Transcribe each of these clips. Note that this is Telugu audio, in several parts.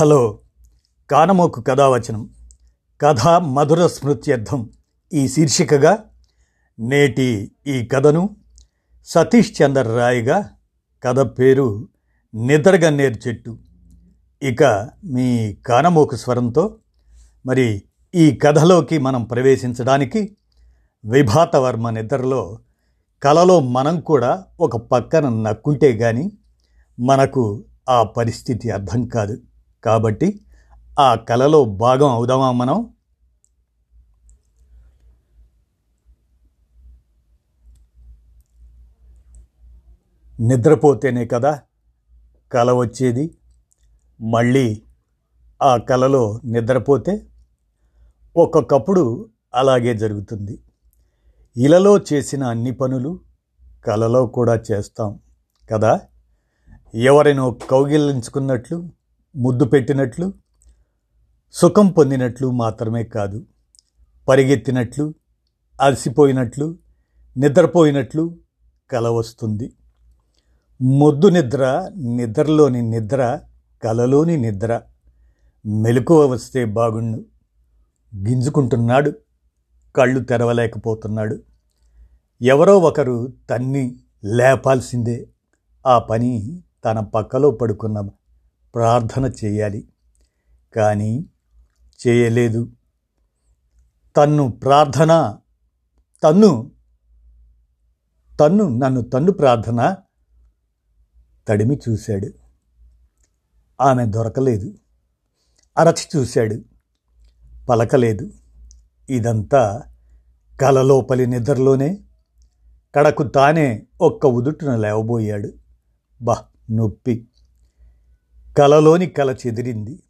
హలో కానమోకు కథావచనం కథ మధుర స్మృత్యర్థం ఈ శీర్షికగా నేటి ఈ కథను సతీష్ చంద్ర రాయ్గా కథ పేరు నిద్రగన్నేరు చెట్టు. ఇక మీ కానమోకు స్వరంతో మరి ఈ కథలోకి మనం ప్రవేశించడానికి విభాతవర్మ నిద్రలో కలలో మనం కూడా ఒక పక్కన నక్కుంటే కానీ మనకు ఆ పరిస్థితి అర్థం కాదు. కాబట్టి ఆ కలలో భాగం అవుదామా మనం? నిద్రపోతేనే కదా కల వచ్చేది. మళ్ళీ ఆ కలలో నిద్రపోతే ఒక్కొక్కప్పుడు అలాగే జరుగుతుంది. ఇలలో చేసిన అన్ని పనులు కలలో కూడా చేస్తాం కదా? ఎవరైనా కౌగిలించుకున్నట్లు ముద్దు పెట్టినట్లు సుఖం పొందినట్లు మాత్రమే కాదు పరిగెత్తినట్లు అలసిపోయినట్లు నిద్రపోయినట్లు కల వస్తుంది. ముద్దు నిద్ర నిద్రలోని నిద్ర కలలోని నిద్ర మెలకువ వస్తే బాగుండు. గింజుకుంటున్నాడు కళ్ళు తెరవలేకపోతున్నాడు. ఎవరో ఒకరు తన్ని లేపాల్సిందే. ఆ పని తన పక్కలో పడుకున్న ప్రార్థన చేయాలి. కానీ చేయలేదు. తన్ను ప్రార్థన తన్ను తన్ను నన్ను తన్ను ప్రార్థన తడిమి చూశాడు. ఆమె దొరకలేదు. అరచి చూశాడు. పలకలేదు. ఇదంతా కలలోపలి నిద్రలోనే. కడకు తానే ఒక్క ఉదుటున లేవబోయాడు. బహ్ నొప్పి. కలలోని కల చెదిరింది.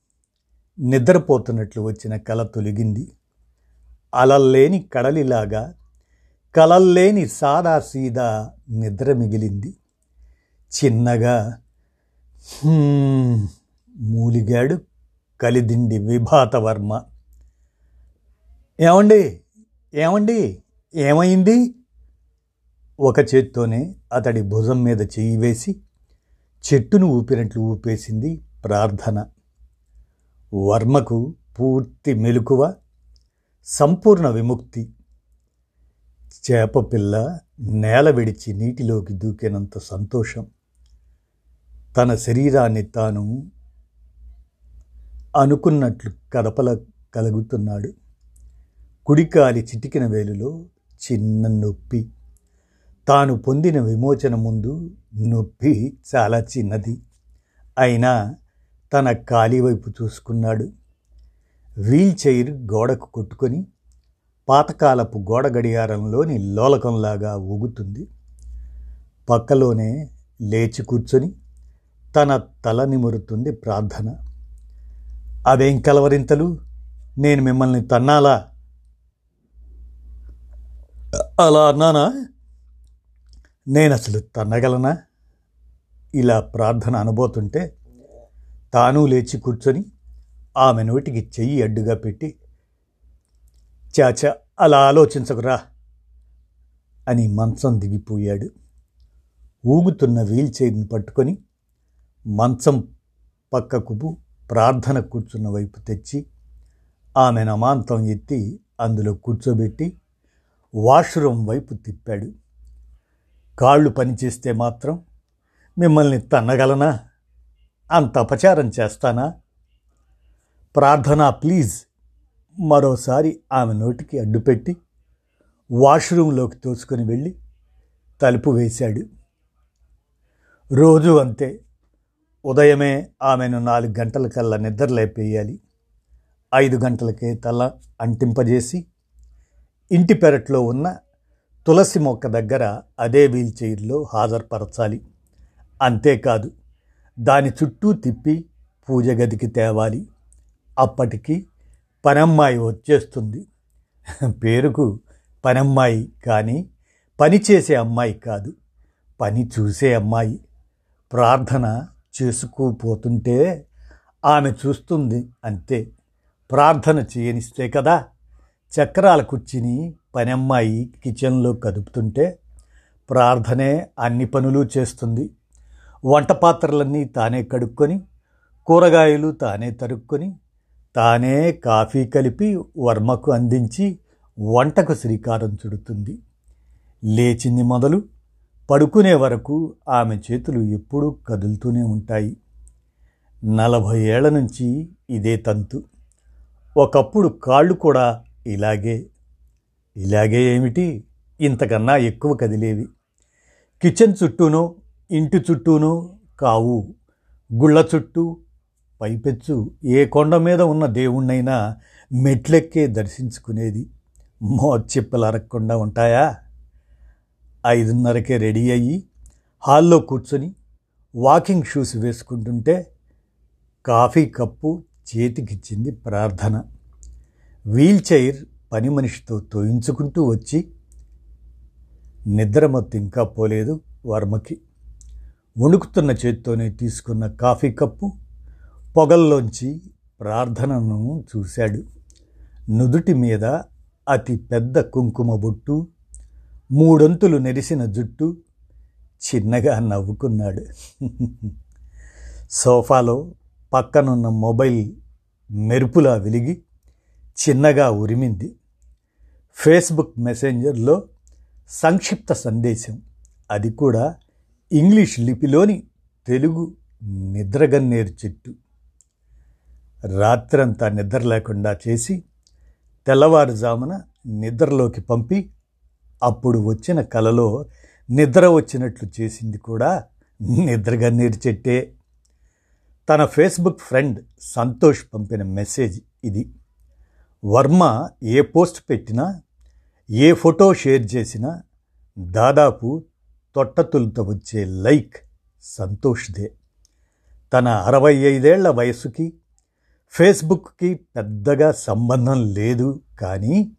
నిద్రపోతున్నట్లు వచ్చిన కల తొలగింది. అలల్లేని కడలిలాగా కలల్లేని సాదా సీదా నిద్ర మిగిలింది. చిన్నగా మూలిగాడు కలిదిండి విభాతవర్మ ఏమండి ఏమండి ఏమైంది? ఒక చేత్తోనే అతడి భుజం మీద చెయ్యి వేసి చెట్టును ఊపినట్లు ఊపేసింది ప్రార్థన. వర్మకు పూర్తి మెలకువ సంపూర్ణ విముక్తి. చేపపిల్ల నేల విడిచి నీటిలోకి దూకినంత సంతోషం. తన శరీరాన్ని తాను అనుకున్నట్లు కదపల కలుగుతున్నాడు. కుడికాలి చిటికిన వేలులో చిన్న నొప్పి. తాను పొందిన విమోచన ముందు నొప్పి చాలా చిన్నది. అయినా తన కాలి వైపు చూసుకున్నాడు. వీల్ చైర్ గోడకు కొట్టుకొని పాతకాలపు గోడ గడియారంలోని లోలకంలాగా ఊగుతుంది. పక్కలోనే లేచి కూర్చొని తన తల నిమురుతుంది ప్రార్థన. అదేం కలవరింతలు? నేను మిమ్మల్ని తన్నాలా? అలా అన్నానా? నేను అసలు తన్నగలనా? ఇలా ప్రార్థన అనుబోతుంటే తాను లేచి కూర్చొని ఆమె నోటికి చెయ్యి అడ్డుగా పెట్టి చాచా అలా ఆలోచించకురా అని మంచం దిగిపోయాడు. ఊగుతున్న వీల్ చైర్ని పట్టుకొని మంచం పక్కకు ప్రార్థన కూర్చున్న వైపు తెచ్చి ఆమె నమాంతం ఎత్తి అందులో కూర్చోబెట్టి వాష్రూమ్ వైపు తిప్పాడు. కాళ్ళు పనిచేస్తే మాత్రం మిమ్మల్ని తన్నగలనా? అంత అపచారం చేస్తానా? ప్రార్థన ప్లీజ్. మరోసారి ఆమె నోటికి అడ్డుపెట్టి వాష్రూమ్లోకి తోసుకొని వెళ్ళి తలుపు వేశాడు. రోజు అంతే. ఉదయమే ఆమెను నాలుగు గంటలకల్లా నిద్రలేపేయాలి. ఐదు గంటలకే తల అంటింపజేసి ఇంటి పెరట్లో ఉన్న తులసి మొక్క దగ్గర అదే వీల్ చైర్లో హాజరుపరచాలి. అంతేకాదు దాని చుట్టూ తిప్పి పూజ గదికి తేవాలి. అప్పటికి పనమ్మాయి వచ్చేస్తుంది. పేరుకు పనమ్మాయి కానీ పని చేసే అమ్మాయి కాదు పని చూసే అమ్మాయి. ప్రార్థన చేసుకుపోతుంటే ఆమె చూస్తుంది అంతే. ప్రార్థన చేయనిస్తే కదా చక్రాల కుర్చీని పనమ్మాయి కిచెన్లో కదుపుతుంటే ప్రార్థనే అన్ని పనులు చేస్తుంది. వంట పాత్రలన్నీ తానే కడుక్కొని కూరగాయలు తానే తరుక్కొని తానే కాఫీ కలిపి వర్మకు అందించి వంటకు శ్రీకారం చుడుతుంది. లేచింది మొదలు పడుకునే వరకు ఆమె చేతులు ఎప్పుడూ కదులుతూనే ఉంటాయి. నలభై ఏళ్ళ నుంచి ఇదే తంతు. ఒకప్పుడు కాళ్ళు కూడా ఇలాగే ఇలాగే ఏమిటి? ఇంతకన్నా ఎక్కువ కదిలేవి. కిచెన్ చుట్టూనో ఇంటి చుట్టూనో కావు. గుళ్ళ చుట్టూ పైపెచ్చు. ఏ కొండ మీద ఉన్న దేవుణ్ణైనా మెట్లెక్కే దర్శించుకునేది. మోచిప్పలు అరగకుండా ఉంటాయా? ఐదున్నరకే రెడీ అయ్యి హాల్లో కూర్చొని వాకింగ్ షూస్ వేసుకుంటుంటే కాఫీ కప్పు చేతికిచ్చింది ప్రార్థన. వీల్ చైర్ పని మనిషితో తోయించుకుంటూ వచ్చి నిద్ర ఇంకా పోలేదు. వర్మకి వణుకుతున్న చేత్తోనే తీసుకున్న కాఫీ కప్పు పొగల్లోంచి ప్రార్థనను చూశాడు. నుదుటి మీద అతి పెద్ద కుంకుమ బొట్టు మూడొంతులు నెరిసిన జుట్టు చిన్నగా నవ్వుకున్నాడు. సోఫాలో పక్కనున్న మొబైల్ మెరుపులా వెలిగి చిన్నగా ఉరిమింది. ఫేస్బుక్ మెసెంజర్లో సంక్షిప్త సందేశం. అది కూడా ఇంగ్లీష్ లిపిలోని తెలుగు నిద్రగన్నేరు చెట్టు. రాత్రంతా నిద్ర లేకుండా చేసి తెల్లవారుజామున నిద్రలోకి పంపి అప్పుడు వచ్చిన కలలో నిద్ర వచ్చినట్లు చేసింది కూడా నిద్రగన్నేరు చెట్టే. తన ఫేస్బుక్ ఫ్రెండ్ సంతోష్ పంపిన మెసేజ్ ఇది. వర్మ ఏ పోస్ట్ పెట్టినా ఏ ఫోటో షేర్ చేసినా దాదాపు తొట్టతులత వచ్చే లైక్ సంతోష్దే. తన అరవై ఐదేళ్ళ వయసుకి ఫేస్బుక్కి పెద్దగా సంబంధం లేదు కానీ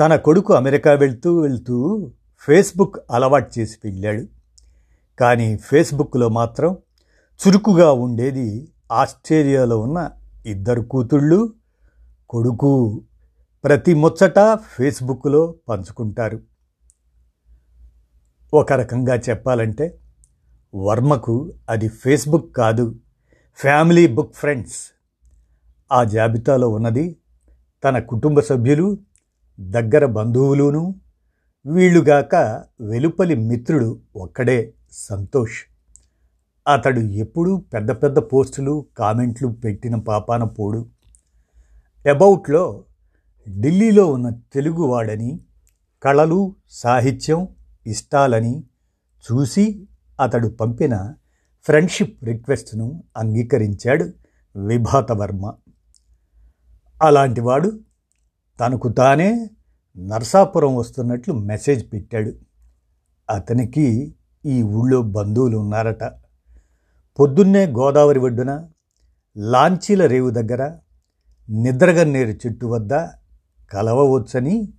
తన కొడుకు అమెరికా వెళ్తూ వెళ్తూ ఫేస్బుక్ అలవాటు చేసి వెళ్ళాడు కానీ ఫేస్బుక్లో మాత్రం చురుకుగా ఉండేది ఆస్ట్రేలియాలో ఉన్న ఇద్దరు కూతుళ్ళు కొడుకు ప్రతి ముచ్చట ఫేస్బుక్లో పంచుకుంటారు. ఒక రకంగా చెప్పాలంటే వర్మకు అది ఫేస్బుక్ కాదు ఫ్యామిలీ బుక్ ఫ్రెండ్స్. ఆ జాబితాలో ఉన్నది తన కుటుంబ సభ్యులు దగ్గర బంధువులును వీళ్ళుగాక వెలుపలి మిత్రుడు ఒక్కడే సంతోష్. అతడు ఎప్పుడూ పెద్ద పెద్ద పోస్టులు కామెంట్లు పెట్టిన పాపాన పోడు. అబౌట్లో ఢిల్లీలో ఉన్న తెలుగువాడని కళలు సాహిత్యం ఇష్టాలని చూసి అతడు పంపిన ఫ్రెండ్షిప్ రిక్వెస్ట్ను అంగీకరించాడు విభాతవర్మ అలాంటివాడు తనకు తానే నర్సాపురం వస్తున్నట్లు మెసేజ్ పెట్టాడు. అతనికి ఈ ఊళ్ళో బంధువులు ఉన్నారట. పొద్దున్నే గోదావరి ఒడ్డున లాంచీల రేవు దగ్గర నిద్రగన్నేరు చెట్టు వద్ద కలవవచ్చని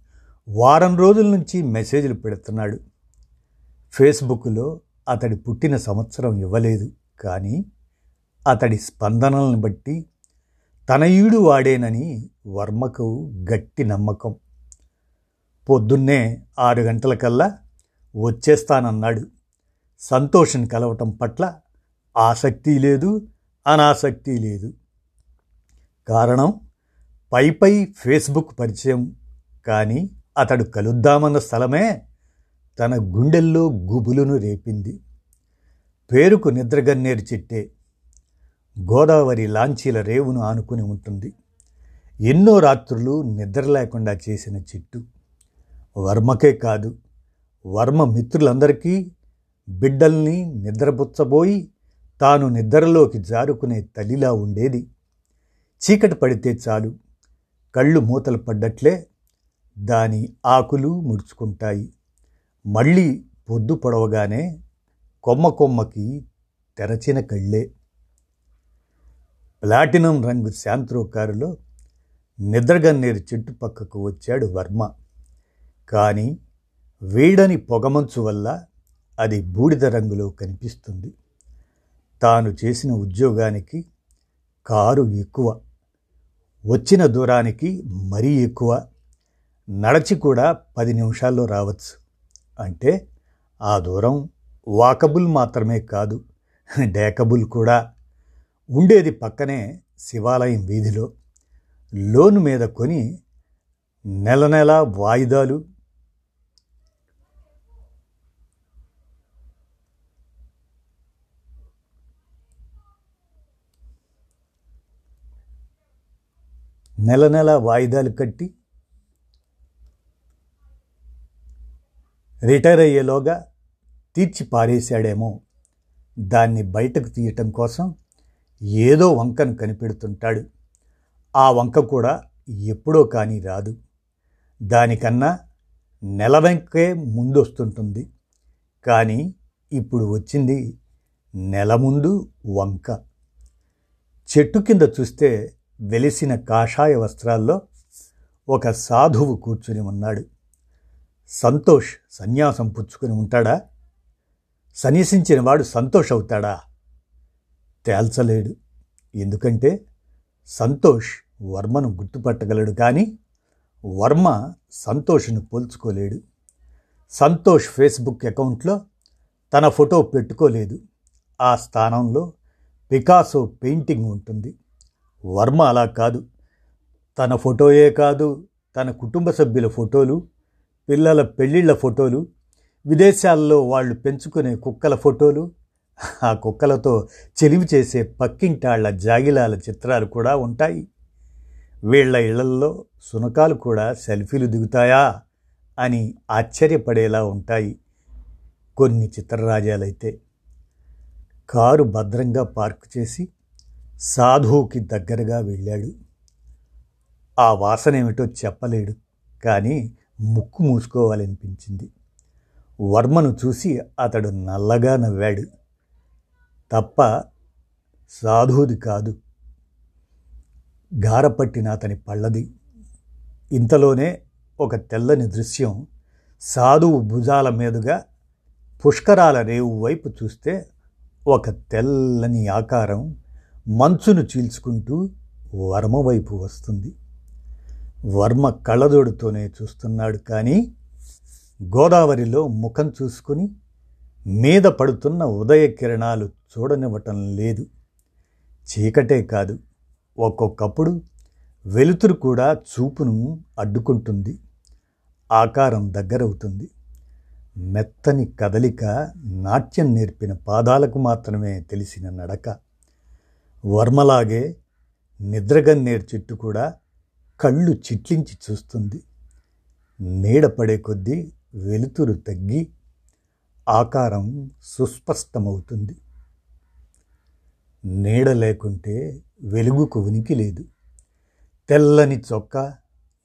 వారం రోజుల నుంచి మెసేజ్లు పెడుతున్నాడు. ఫేస్బుక్లో అతడి పుట్టిన సంవత్సరం ఇవ్వలేదు కానీ అతడి స్పందనలను బట్టి తనయుడు వాడేనని వర్మకు గట్టి నమ్మకం. పొద్దున్నే ఆరు గంటలకల్లా వచ్చేస్తానన్నాడు. సంతోషం కలవటం పట్ల ఆసక్తి లేదు అనాసక్తి లేదు. కారణం పైపై ఫేస్బుక్ పరిచయం. కానీ అతడు కలుద్దామన్న స్థలమే తన గుండెల్లో గుబులును రేపింది. పేరుకు నిద్రగన్నేరు చెట్టే. గోదావరి లాంచీల రేవును ఆనుకుని ఉంటుంది. ఎన్నో రాత్రులు నిద్ర లేకుండా చేసిన చెట్టు. వర్మకే కాదు వర్మ మిత్రులందరికీ బిడ్డల్ని నిద్రపుచ్చబోయి తాను నిద్రలోకి జారుకునే తల్లిలా ఉండేది. చీకటి పడితే చాలు. కళ్ళు మూతలు పడ్డట్లే దాని ఆకులు ముడుచుకుంటాయి. మళ్ళీ పొద్దు పొడవగానే కొమ్మ కొమ్మకి తెరచిన కళ్ళే. ప్లాటినం రంగు శాంత్రో కారులో నిద్రగన్నేరు చెట్టు పక్కకు వచ్చాడు వర్మ. కానీ వేడని పొగమంచు వల్ల అది బూడిద రంగులో కనిపిస్తుంది. తాను చేసిన ఉద్యోగానికి కారు ఎక్కువ. వచ్చిన దూరానికి మరీ ఎక్కువ. నడచి కూడా పది నిమిషాల్లో రావచ్చు. అంటే ఆ దూరం వాకబుల్ మాత్రమే కాదు డేకబుల్ కూడా. ఉండేది పక్కనే శివాలయం వీధిలో. లోను మీద కొని నెల నెలా వాయిదాలు నెల నెల వాయిదాలు కట్టి రిటైర్ అయ్యేలోగా తీర్చి పారేశాడేమో. దాన్ని బయటకు తీయటం కోసం ఏదో వంకను కనిపెడుతుంటాడు. ఆ వంక కూడా ఎప్పుడో కానీ రాదు. దానికన్నా నెల వెంకే ముందొస్తుంటుంది. కానీ ఇప్పుడు వచ్చింది నెల ముందు వంక. చెట్టు కింద చూస్తే వెలిసిన కాషాయ వస్త్రాల్లో ఒక సాధువు కూర్చుని ఉన్నాడు. సంతోష్ సన్యాసం పుచ్చుకుని ఉంటాడా? సన్యసించిన వాడు సంతోష్ అవుతాడా? తేల్చలేడు. ఎందుకంటే సంతోష్ వర్మను గుర్తుపట్టగలడు కానీ వర్మ సంతోష్ను పోల్చుకోలేడు. సంతోష్ ఫేస్బుక్ అకౌంట్లో తన ఫోటో పెట్టుకోలేదు. ఆ స్థానంలో పికాసో పెయింటింగ్ ఉంటుంది. వర్మ అలా కాదు. తన ఫోటోయే కాదు తన కుటుంబ సభ్యుల ఫోటోలు పిల్లల పెళ్ళిళ్ళ ఫోటోలు విదేశాల్లో వాళ్ళు పెంచుకునే కుక్కల ఫోటోలు ఆ కుక్కలతో చెలివి చేసే పక్కింటాళ్ళ జాగిలాల చిత్రాలు కూడా ఉంటాయి. వీళ్ళ ఇళ్ళల్లో సునకాలు కూడా సెల్ఫీలు దిగుతాయా అని ఆశ్చర్యపడేలా ఉంటాయి కొన్ని చిత్రరాజాలైతే. కారు భద్రంగా పార్క్ చేసి సాధువుకి దగ్గరగా వెళ్ళాడు. ఆ వాసన ఏమిటో చెప్పలేడు కానీ ముక్కు మూసుకోవాలనిపించింది. వర్మను చూసి అతడు నల్లగా నవ్వాడు. తప్ప సాధువుది కాదు. గారపట్టిన అతని పళ్ళది. ఇంతలోనే ఒక తెల్లని దృశ్యం సాధువు భుజాల మీదుగా పుష్కరాల రేవు వైపు చూస్తే ఒక తెల్లని ఆకారం మంచును చీల్చుకుంటూ వర్మ వైపు వస్తుంది. వర్మ కళ్ళజోడుతోనే చూస్తున్నాడు కానీ గోదావరిలో ముఖం చూసుకుని మీద పడుతున్న ఉదయ కిరణాలు చూడనివ్వటం లేదు. చీకటే కాదు. ఒక్కొక్కప్పుడు వెలుతురు కూడా చూపును అడ్డుకుంటుంది. ఆకారం దగ్గరవుతుంది. మెత్తని కదలిక నాట్యం నేర్పిన పాదాలకు మాత్రమే తెలిసిన నడక. వర్మలాగే నిద్రగన్నేరు చెట్టు కూడా కళ్ళు చిట్లించి చూస్తుంది. నీడ పడే కొద్దీ వెలుతురు తగ్గి ఆకారం సుస్పష్టమవుతుంది. నీడ లేకుంటే వెలుగుకు ఉనికి లేదు. తెల్లని చొక్కా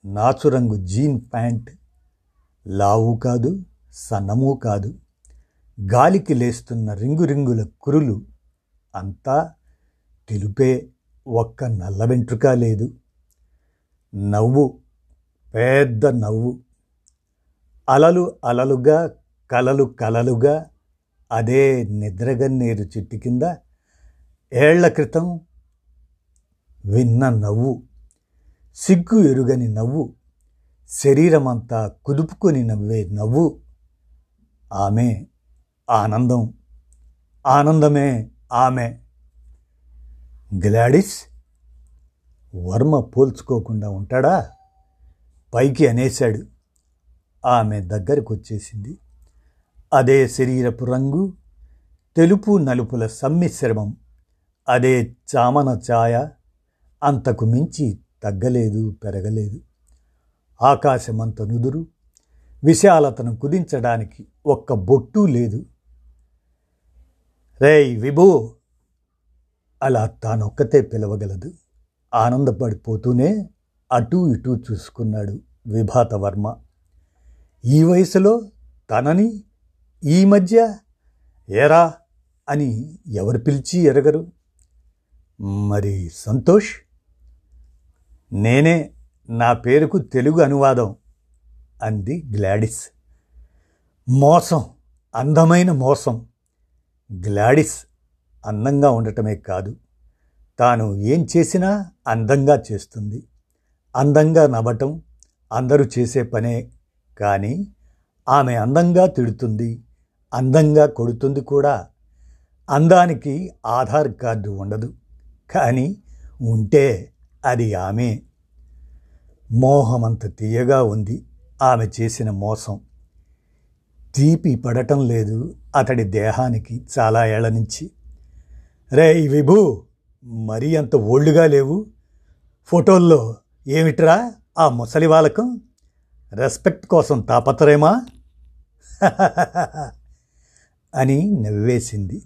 నాచురంగు జీన్ ప్యాంట్ లావు కాదు సన్నము కాదు. గాలికి లేస్తున్న రింగు రింగుల కురులు అంతా తెలుపే ఒక్క నల్ల వెంట్రుక లేదు. నవ్వు పెద్ద నవ్వు. అలలు అలలుగా కలలు కలలుగా అదే నిద్రగన్నేరు చెట్టు కింద ఏళ్ళ క్రితం విన్న నవ్వు. సిగ్గు ఎరుగని నవ్వు. శరీరమంతా కుదుపుకొని నవ్వే నవ్వు. ఆమె ఆనందం. ఆనందమే ఆమె. గ్లాడిస్? వర్మ పోల్చుకోకుండా ఉంటాడా? పైకి అనేశాడు. ఆమె దగ్గరకు వచ్చేసింది అదే శరీరపు రంగు తెలుపు నలుపుల సమ్మిశ్రమం అదే చామన ఛాయ. అంతకు మించి తగ్గలేదు పెరగలేదు. ఆకాశమంత నుదురు విశాలతను కుదించడానికి ఒక్క బొట్టు లేదు. రేయ్ విభూ! అలా తానొక్కతే పిలవగలదు. ఆనందపడిపోతూనే అటూ ఇటూ చూసుకున్నాడు విభాత వర్మ ఈ వయసులో తనని ఈ మధ్య ఏరా అని ఎవరు పిలిచి ఎరగరు? మరి సంతోష్? నేనే నా పేరుకు తెలుగు అనువాదం అంది గ్లాడిస్. మోసం అందమైన మోసం. గ్లాడిస్ అందంగా ఉండటమే కాదు తాను ఏం చేసినా అందంగా చేస్తుంది. అందంగా నవ్వటం అందరూ చేసే పనే కానీ ఆమె అందంగా తిడుతుంది అందంగా కొడుతుంది కూడా. అందానికి ఆధార్ కార్డు ఉండదు కానీ ఉంటే అది ఆమె. మోహమంత తీయగా ఉంది ఆమె చేసిన మోసం. తీపి పడటం లేదు అతడి దేహానికి చాలా ఏళ్ళ నుంచి. రే విభు మరీ అంత ఓల్డ్గా లేవు. ఫోటోల్లో ఏమిట్రా ఆ ముసలి వాళ్ళకం రెస్పెక్ట్ కోసం తాపత్రయమా? అని నవ్వేసింది.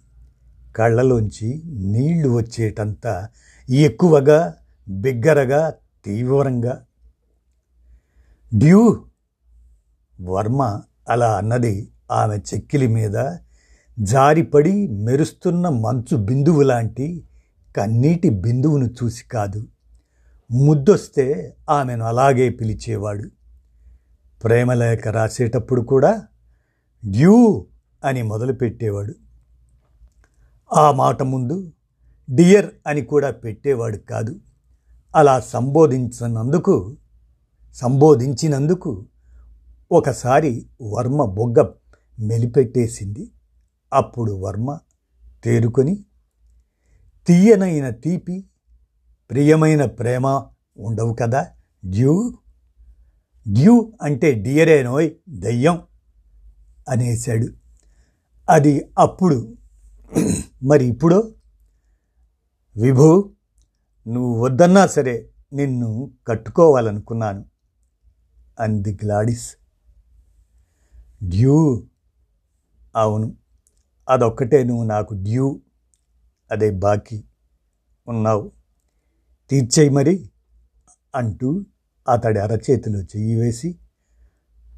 కళ్ళలోంచి నీళ్ళు వచ్చేటంత ఎక్కువగా బిగ్గరగా తీవ్రంగా. డ్యూ! వర్మ అలా అన్నది ఆమె చెక్కిలి మీద జారిపడి మెరుస్తున్న మంచు బిందువు లాంటి కన్నీటి బిందువును చూసి కాదు. ముద్దొస్తే ఆమెను అలాగే పిలిచేవాడు. ప్రేమలేఖ రాసేటప్పుడు కూడా డ్యూ అని మొదలుపెట్టేవాడు. ఆ మాట ముందు డియర్ అని కూడా పెట్టేవాడు కాదు. అలా సంబోధించినందుకు సంబోధించినందుకు ఒకసారి వర్మ బొగ్గ మెలిపెట్టేసింది. అప్పుడు వర్మ తేరుకొని తీయనైన తీపి ప్రియమైన ప్రేమ ఉండవు కదా డ్యూ డ్యూ అంటే డియరేనోయ్ దయ్యం అనేశాడు. అది అప్పుడు మరి ఇప్పుడు? విభు నువ్వు వద్దన్నా సరే నిన్ను కట్టుకోవాలనుకున్నాను అంది గ్లాడిస్. డ్యూ అవును. అదొక్కటే నువ్వు నాకు డ్యూ. అదే బాకీ ఉన్నావు. తీర్చేయి మరి అంటూ అతడి అరచేతిలో చెయ్యి వేసి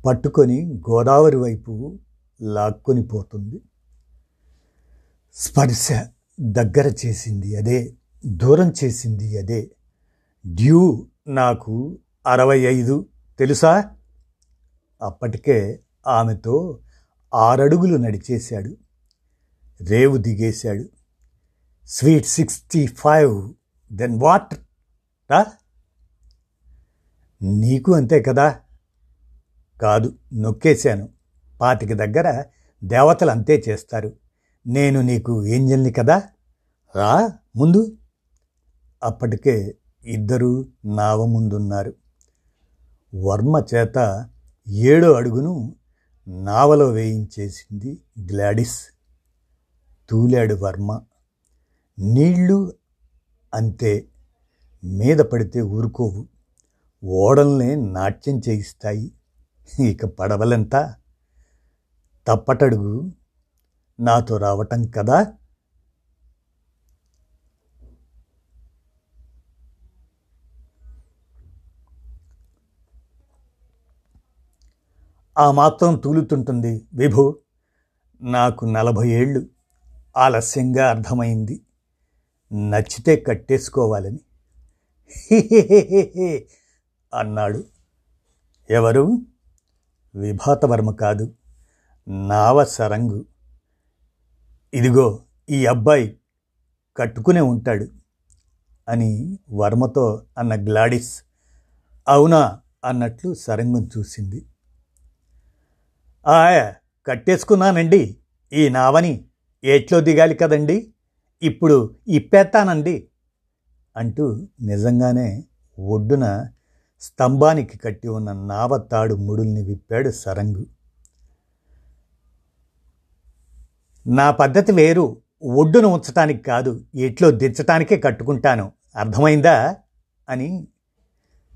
పట్టుకొని గోదావరి వైపు లాక్కొని పోతుంది. స్పర్శ దగ్గర చేసింది అదే దూరం చేసింది అదే. డ్యూ నాకు అరవై ఐదు తెలుసా? అప్పటికే ఆమెతో ఆరడుగులు నడిచేశాడు. రేవు దిగేశాడు. Sweet sixty five then what రా నీకు అంతే కదా? కాదు నొక్కేశాను. పాతికి దగ్గర దేవతలు అంతే చేస్తారు. నేను నీకు ఏంజల్ని కదా? రా ముందు. అప్పటికే ఇద్దరూ నావ ముందున్నారు. వర్మ చేత ఏడో అడుగును నావలో వేయించేసింది గ్లాడిస్. తూలాడు వర్మ. నీళ్ళు అంతే మీద పడితే ఊరుకోవు. ఓడల్నే నాట్యం చేయిస్తాయి. ఇక పడవలంతా? తప్పటడుగు నాతో రావటం కదా? ఆ మాత్రం తూలుతుంటుంది విభు. నాకు నలభై ఏళ్ళు. ఆలస్యంగా అర్థమైంది. నచ్చితే కట్టేసుకోవాలని. అన్నాడు. ఎవరు? విభాతవర్మ కాదు. నావ సరంగు. ఇదిగో ఈ అబ్బాయి కట్టుకునే ఉంటాడు అని వర్మతో అన్న గ్లాడిస్. అవునా అన్నట్లు సరంగం చూసింది. ఆయ కట్టేసుకున్నానండి ఈ నావని. ఏట్లో దిగాలి కదండి? ఇప్పుడు ఇప్పేస్తానండి అంటూ నిజంగానే ఒడ్డున స్తంభానికి కట్టి ఉన్న నావ తాడు ముడుల్ని విప్పాడు సరంగు. నా పద్ధతి వేరు. ఒడ్డును ఉంచటానికి కాదు ఎట్లో దించటానికే కట్టుకుంటాను. అర్థమైందా? అని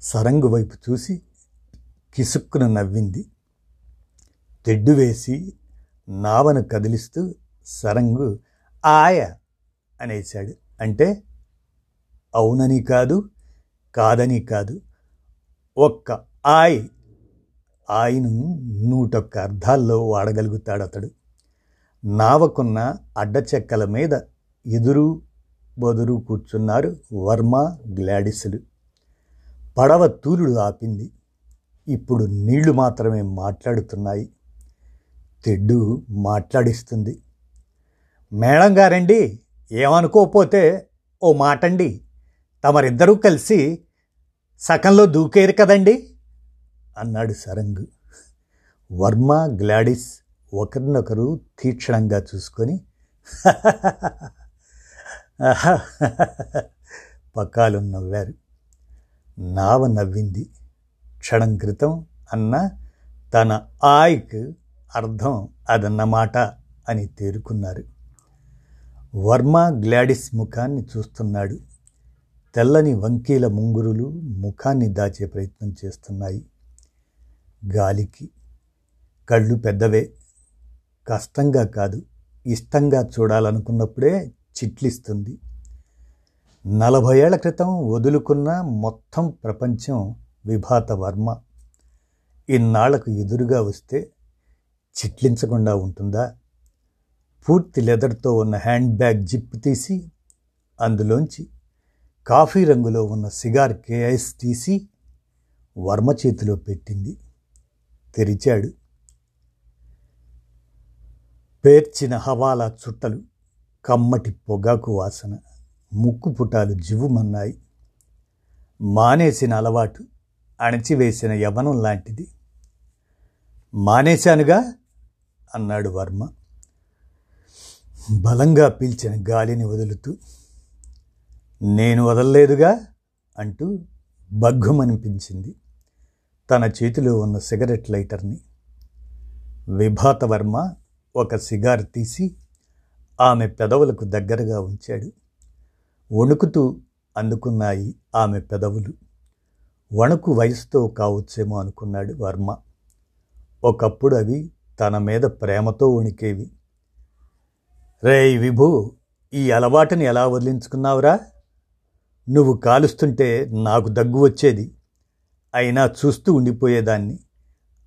సరంగు వైపు చూసి కిసుక్కును నవ్వింది. తెడ్డు వేసి నావను కదిలిస్తూ సరంగు ఆయ అనేశాడు. అంటే అవునని కాదు కాదని కాదు. ఒక్క ఆయ్ ఆయను నూటొక్క అర్థాల్లో వాడగలుగుతాడు అతడు. నావకున్న అడ్డచెక్కల మీద ఎదురు బదురు కూర్చున్నారు వర్మ గ్లాడిసులు. పడవ తూలుడు ఆపింది. ఇప్పుడు నీళ్ళు మాత్రమే మాట్లాడుతున్నాయి. తెడ్డు మాట్లాడిస్తుంది. మేడం గారండి ఏమనుకోపోతే ఓ మాటండి. తమరిద్దరూ కలిసి సకంలో దూకేరు కదండి? అన్నాడు సరంగు. వర్మ గ్లాడిస్ ఒకరినొకరు తీక్షణంగా చూసుకొని పకాలు నవ్వారు. నావ నవ్వింది. క్షణం క్రితం అన్న తన ఆయక్ అర్థం అదన్నమాట అని తేరుకున్నారు. వర్మ గ్లాడిస్ ముఖాన్ని చూస్తున్నాడు. తెల్లని వంకీల ముంగురులు ముఖాన్ని దాచే ప్రయత్నం చేస్తున్నాయి. గాలికి కళ్ళు పెద్దవే. కష్టంగా కాదు ఇష్టంగా చూడాలనుకున్నప్పుడే చిట్లిస్తుంది. నలభై ఏళ్ళ క్రితం వదులుకున్న మొత్తం ప్రపంచం విభాత వర్మ. ఇన్నాళ్ళకు ఎదురుగా వస్తే చిట్లించకుండా ఉంటుందా? పూర్తి లెదర్తో ఉన్న హ్యాండ్ బ్యాగ్ జిప్ తీసి అందులోంచి కాఫీ రంగులో ఉన్న సిగార్ కేఎస్ తీసి వర్మ చేతిలో పెట్టింది. తెరిచాడు. పేర్చిన హవాలా చుట్టలు కమ్మటి పొగాకు వాసన ముక్కు పుటాలు జివ్వుమన్నాయి. మానేసిన అలవాటు అణచివేసిన యవనం లాంటిది. మానేశానుగా? అన్నాడు వర్మ. బలంగా పీల్చిన గాలిని వదులుతూ నేను వదల్లేదుగా అంటూ బగ్గుమనిపించింది తన చేతిలో ఉన్న సిగరెట్ లైటర్ని విభాతవర్మ ఒక సిగార్ తీసి ఆమె పెదవులకు దగ్గరగా ఉంచాడు. వణుకుతూ అందుకున్నాయి ఆమె పెదవులు. వణుకు వయసుతో కావచ్చేమో అనుకున్నాడు వర్మ. ఒకప్పుడు అవి తన మీద ప్రేమతో వణికేవి. రే విభు ఈ అలవాటుని ఎలా వదిలించుకున్నావురా? నువ్వు కాలుస్తుంటే నాకు దగ్గు వచ్చేది. అయినా చూస్తూ ఉండిపోయేదాన్ని.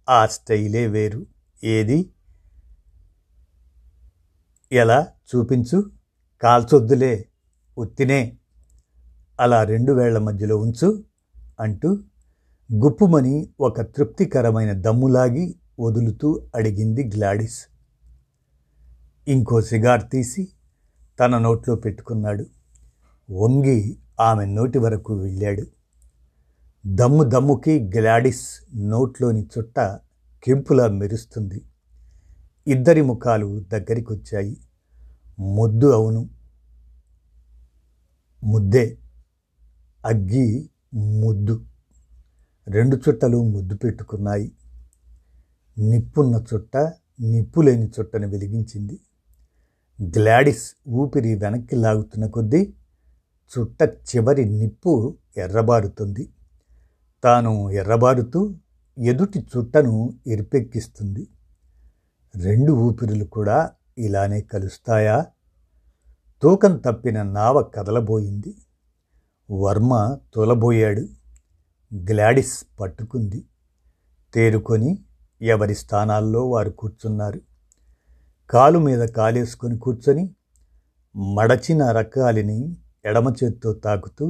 ఆ స్టైలే వేరు. ఏది? ఎలా? చూపించు. కాల్చొద్దులే. ఉత్తినే. అలా రెండు వేళ్ళ మధ్యలో ఉంచు అంటూ గుప్పుమని ఒక తృప్తికరమైన దమ్ములాగి వదులుతూ అడిగింది గ్లాడిస్. ఇంకో సిగార్ తీసి తన నోట్లో పెట్టుకున్నాడు. వంగి ఆమె నోటి వరకు వెళ్ళాడు. దమ్ము దమ్ముకి గ్లాడిస్ నోట్లోని చుట్ట కెంపులా మెరుస్తుంది. ఇద్దరి ముఖాలు దగ్గరికొచ్చాయి. ముద్దు అవును. ముద్దే. అగ్గి ముద్దు. రెండు చుట్టలు ముద్దు పెట్టుకున్నాయి. నిప్పున్న చుట్ట నిప్పు లేని చుట్టను వెలిగించింది. గ్లాడిస్ ఊపిరి వెనక్కి లాగుతున్న కొద్దీ చుట్ట చివరి నిప్పు ఎర్రబారుతుంది. తాను ఎర్రబారుతూ ఎదుటి చుట్టను ఎరిపెక్కిస్తుంది రెండు ఊపిరులు కూడా ఇలానే కలుస్తాయా? తూకం తప్పిన నావ కదలబోయింది. వర్మ తొలబోయాడు. గ్లాడిస్ పట్టుకుంది. తేరుకొని ఎవరి స్థానాల్లో వారు కూర్చున్నారు? కాలు మీద కాలేసుకొని కూర్చొని మడచిన రకాలిని ఎడమ చేత్తో తాకుతూ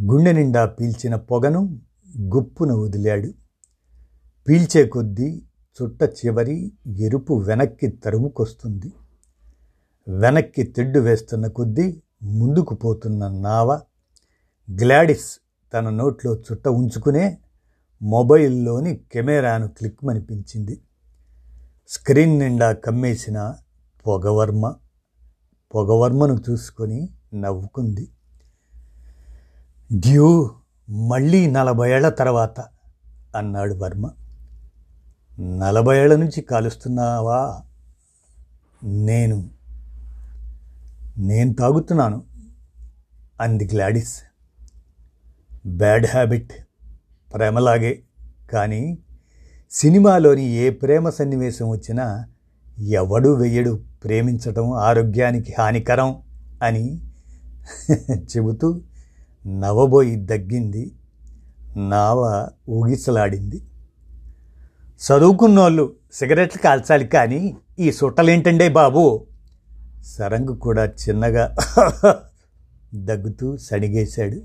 గుండె నిండా పీల్చిన పొగను గుప్పున వదిలాడు. పీల్చే కొద్దీ చుట్ట చివరి ఎరుపు వెనక్కి తరుముకొస్తుంది. వెనక్కి తెడ్డు వేస్తున్న కొద్దీ ముందుకు పోతున్న నావ గ్లాడిస్ తన నోట్లో చుట్ట ఉంచుకునే మొబైల్లోని కెమెరాను క్లిక్ మనిపించింది. స్క్రీన్ నిండా కమ్మేసిన పొగవర్మ. పొగవర్మను చూసుకొని నవ్వుకుంది. డ్యూ మళ్ళీ నలభై ఏళ్ళ తర్వాత అన్నాడు వర్మ. నలభై ఏళ్ళ నుంచి కాలుస్తున్నావా? నేను నేను తాగుతున్నాను అంది గ్లాడిస్. బ్యాడ్ హ్యాబిట్ ప్రేమలాగే కానీ సినిమాలోని ఏ ప్రేమ సన్నివేశం వచ్చినా ఎవడు వెయ్యడు ప్రేమించటం ఆరోగ్యానికి హానికరం అని చెబుతూ నవబోయి దగ్గింది నావ ఊగిసలాడింది. చదువుకున్నోళ్ళు సిగరెట్లు కాల్చాలి కానీ ఈ సుట్టలేంటండే బాబు? సరంగు కూడా చిన్నగా దగ్గుతూ సణిగేశాడు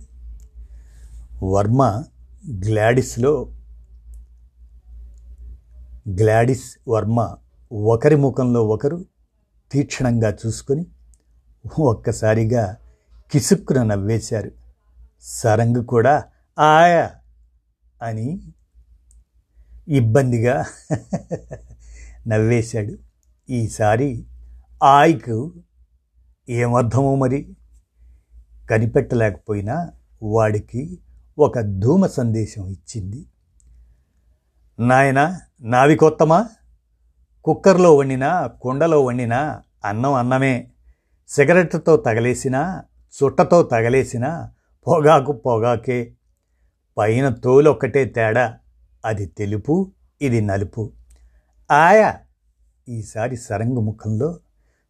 వర్మ గ్లాడిస్లో గ్లాడిస్ వర్మ ఒకరి ముఖంలో ఒకరు తీక్షణంగా చూసుకొని ఒక్కసారిగా కిసుక్కున నవ్వేశారు. సరంగు కూడా ఆయా అని ఇబ్బందిగా నవ్వేశాడు. ఈసారి ఆయకు ఏమర్థమో మరి? కనిపెట్టలేకపోయినా వాడికి ఒక ధూమ సందేశం ఇచ్చింది. నాయన నావి కొత్తమా? కుక్కర్లో వండినా కుండలో వండినా అన్నం అన్నమే. సిగరెట్తో తగలేసినా చుట్టతో తగలేసినా పొగాకు పొగాకే. పైన తోలు ఒక్కటే తేడా. అది తెలుపు ఇది నలుపు. ఆయా! ఈసారి సరంగు ముఖంలో